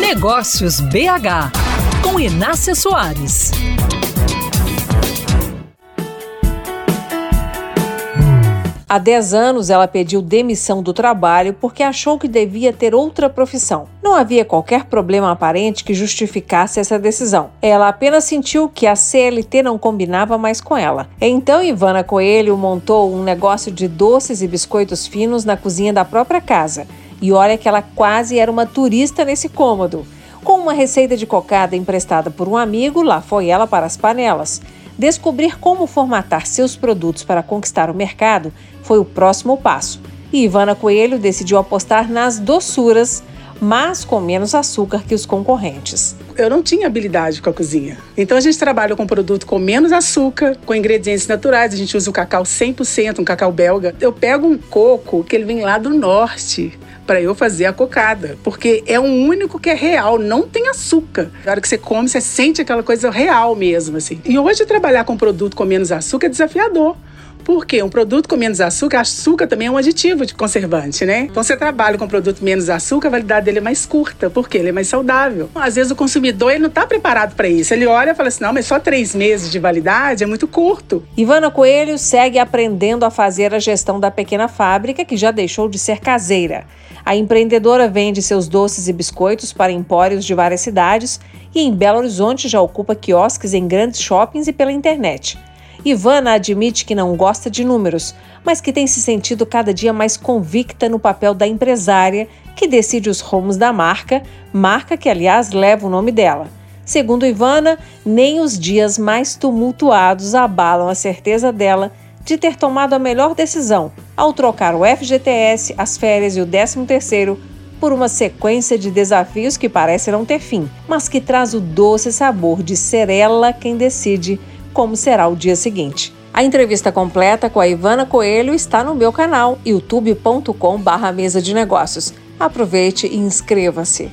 Negócios BH, com Inácia Soares. Há 10 anos, ela pediu demissão do trabalho porque achou que devia ter outra profissão. Não havia qualquer problema aparente que justificasse essa decisão. Ela apenas sentiu que a CLT não combinava mais com ela. Então, Ivana Coelho montou um negócio de doces e biscoitos finos na cozinha da própria casa. E olha que ela quase era uma turista nesse cômodo. Com uma receita de cocada emprestada por um amigo, lá foi ela para as panelas. Descobrir como formatar seus produtos para conquistar o mercado foi o próximo passo. E Ivana Coelho decidiu apostar nas doçuras, mas com menos açúcar que os concorrentes. Eu não tinha habilidade com a cozinha. Então a gente trabalha com produto com menos açúcar, com ingredientes naturais. A gente usa o cacau 100%, um cacau belga. Eu pego um coco que ele vem lá do norte para eu fazer a cocada, porque é o único que é real, não tem açúcar. Na hora que você come, você sente aquela coisa real mesmo, assim. E hoje trabalhar com produto com menos açúcar é desafiador. Porque um produto com menos açúcar, açúcar também é um aditivo de conservante, né? Então você trabalha com um produto menos açúcar, a validade dele é mais curta, porque ele é mais saudável. Às vezes o consumidor ele não está preparado para isso. Ele olha e fala assim: não, mas só três meses de validade é muito curto. Ivana Coelho segue aprendendo a fazer a gestão da pequena fábrica, que já deixou de ser caseira. A empreendedora vende seus doces e biscoitos para empórios de várias cidades e em Belo Horizonte já ocupa quiosques em grandes shoppings e pela internet. Ivana admite que não gosta de números, mas que tem se sentido cada dia mais convicta no papel da empresária que decide os rumos da marca, marca que, aliás, leva o nome dela. Segundo Ivana, nem os dias mais tumultuados abalam a certeza dela de ter tomado a melhor decisão ao trocar o FGTS, as férias e o 13º por uma sequência de desafios que parece não ter fim, mas que traz o doce sabor de ser ela quem decide como será o dia seguinte. A entrevista completa com a Ivana Coelho está no meu canal youtube.com/mesa de negócios. Aproveite e inscreva-se.